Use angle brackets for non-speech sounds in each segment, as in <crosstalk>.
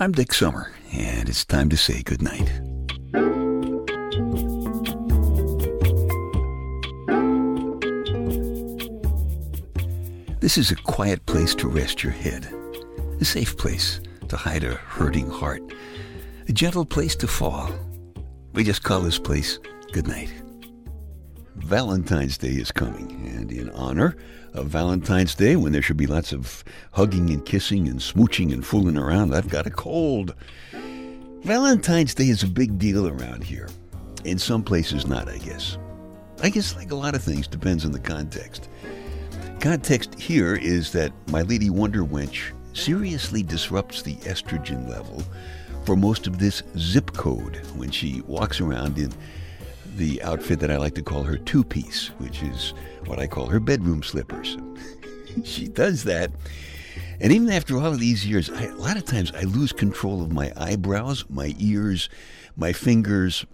I'm Dick Summer, and it's time to say goodnight. This is a quiet place to rest your head, a safe place to hide a hurting heart, a gentle place to fall. We just call this place goodnight. Valentine's Day is coming, and in honor of Valentine's Day, when there should be lots of hugging and kissing and smooching and fooling around, I've got a cold. Valentine's Day is a big deal around here. In some places, not, I guess. I guess, like a lot of things, depends on the context. Context here is that My Lady Wonder Wench seriously disrupts the estrogen level for most of this zip code when she walks around in the outfit that I like to call her two piece, which is what I call her bedroom slippers. <laughs> she does that. And even after all of these years, I, a lot of times I lose control of my eyebrows, my ears, my fingers,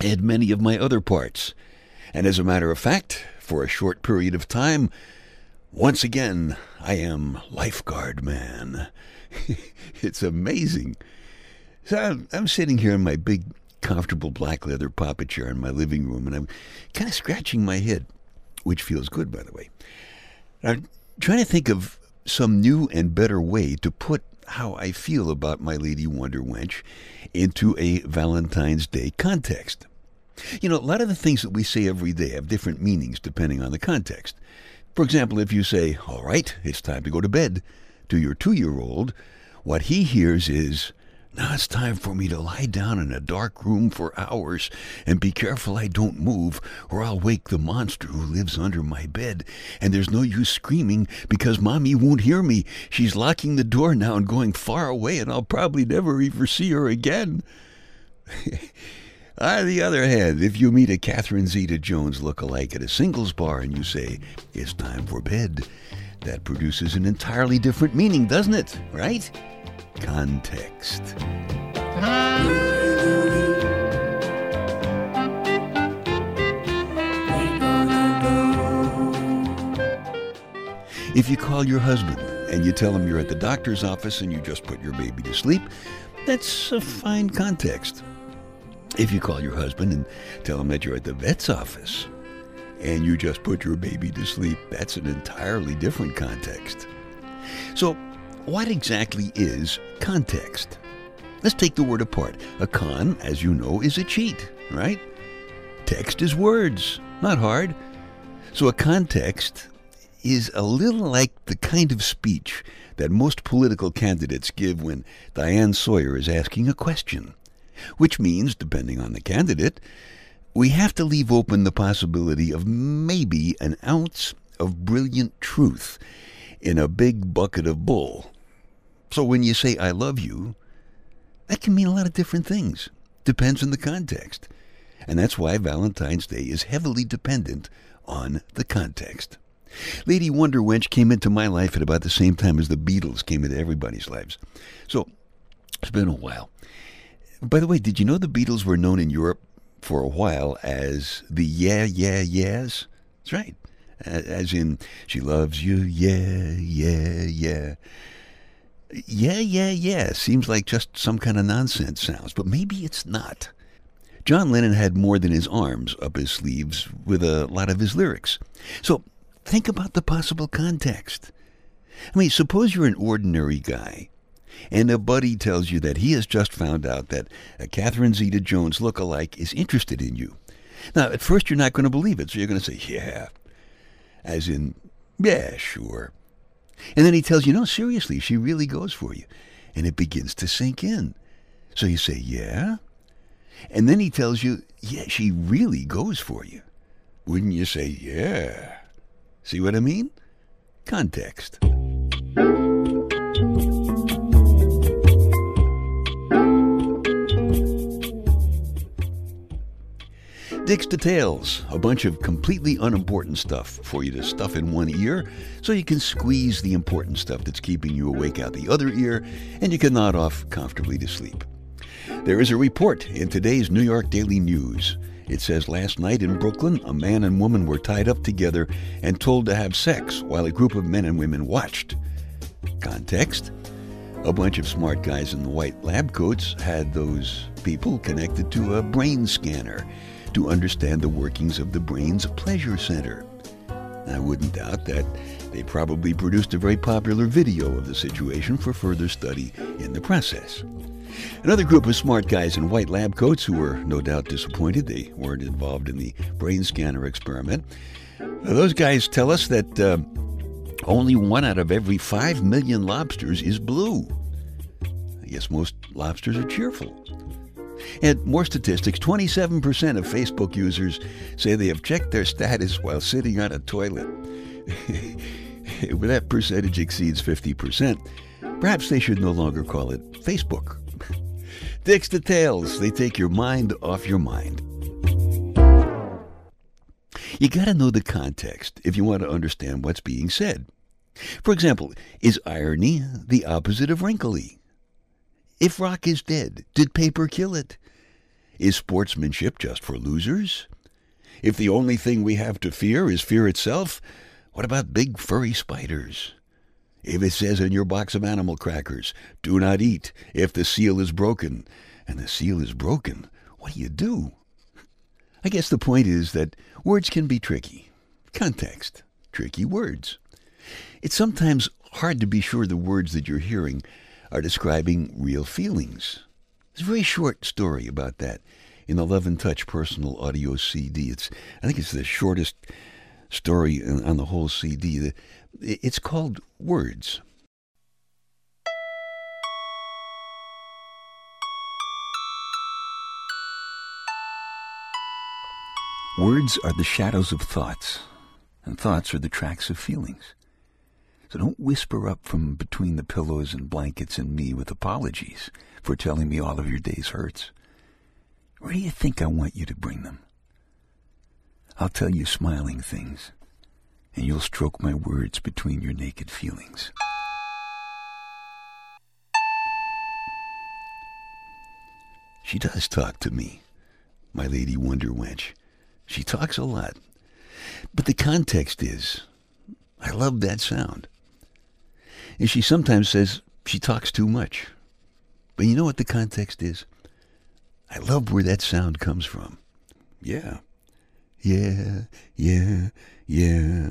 and many of my other parts. And as a matter of fact, for a short period of time, once again, I am lifeguard man. <laughs> it's amazing. So I'm, I'm, sitting here in my big, comfortable black leather papa chair in my living room, and I'm kind of scratching my head, which feels good, by the way. I'm trying to think of some new and better way to put how I feel about my Lady Wonder Wench into a Valentine's Day context. You know, a lot of the things that we say every day have different meanings depending on the context. For example, if you say, All right, it's time to go to bed, to your two year old, what he hears is, Now it's time for me to lie down in a dark room for hours and be careful I don't move, or I'll wake the monster who lives under my bed. And there's no use screaming because Mommy won't hear me. She's locking the door now and going far away, and I'll probably never ever see her again. <laughs> On the other hand, if you meet a Catherine Zeta Jones look-alike at a singles bar and you say, it's time for bed, that produces an entirely different meaning, doesn't it? Right? Context. If you call your husband and you tell him you're at the doctor's office and you just put your baby to sleep, that's a fine context. If you call your husband and tell him that you're at the vet's office and you just put your baby to sleep, that's an entirely different context. So, what exactly is context? Let's take the word apart. A con, as you know, is a cheat, right? Text is words, not hard. So, a context is a little like the kind of speech that most political candidates give when Diane Sawyer is asking a question which means, depending on the candidate, we have to leave open the possibility of maybe an ounce of brilliant truth in a big bucket of bull. So when you say, I love you, that can mean a lot of different things. Depends on the context. And that's why Valentine's Day is heavily dependent on the context. Lady Wonder Wench came into my life at about the same time as the Beatles came into everybody's lives. So it's been a while. By the way, did you know the Beatles were known in Europe for a while as the Yeah, Yeah, Yeahs? That's right. As in, she loves you, yeah, yeah, yeah. Yeah, yeah, yeah seems like just some kind of nonsense sounds, but maybe it's not. John Lennon had more than his arms up his sleeves with a lot of his lyrics. So think about the possible context. I mean, suppose you're an ordinary guy and a buddy tells you that he has just found out that a Catherine Zeta Jones look-alike is interested in you. Now, at first, you're not going to believe it, so you're going to say, yeah. As in, yeah, sure. And then he tells you, no, seriously, she really goes for you. And it begins to sink in. So you say, yeah? And then he tells you, yeah, she really goes for you. Wouldn't you say, yeah? See what I mean? Context. Dick's Details, a bunch of completely unimportant stuff for you to stuff in one ear so you can squeeze the important stuff that's keeping you awake out the other ear and you can nod off comfortably to sleep. There is a report in today's New York Daily News. It says last night in Brooklyn, a man and woman were tied up together and told to have sex while a group of men and women watched. Context A bunch of smart guys in the white lab coats had those people connected to a brain scanner to understand the workings of the brain's pleasure center. I wouldn't doubt that they probably produced a very popular video of the situation for further study in the process. Another group of smart guys in white lab coats who were no doubt disappointed they weren't involved in the brain scanner experiment. Those guys tell us that uh, only one out of every five million lobsters is blue. I guess most lobsters are cheerful. And more statistics 27% of Facebook users say they have checked their status while sitting on a toilet. <laughs> if that percentage exceeds 50%, perhaps they should no longer call it Facebook. <laughs> Dicks details, they take your mind off your mind. You got to know the context if you want to understand what's being said. For example, is irony the opposite of wrinkly? If rock is dead, did paper kill it? Is sportsmanship just for losers? If the only thing we have to fear is fear itself, what about big furry spiders? If it says in your box of animal crackers, do not eat if the seal is broken, and the seal is broken, what do you do? I guess the point is that words can be tricky. Context, tricky words. It's sometimes hard to be sure the words that you're hearing are describing real feelings. There's a very short story about that in the Love and Touch personal audio CD. It's I think it's the shortest story on the whole CD. It's called Words. Words are the shadows of thoughts, and thoughts are the tracks of feelings. So don't whisper up from between the pillows and blankets and me with apologies for telling me all of your day's hurts. Where do you think I want you to bring them? I'll tell you smiling things, and you'll stroke my words between your naked feelings. She does talk to me, my lady Wonder Wench. She talks a lot. But the context is, I love that sound. And she sometimes says she talks too much. But you know what the context is? I love where that sound comes from. Yeah. Yeah, yeah, yeah.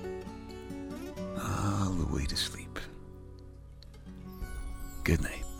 to sleep. Good night.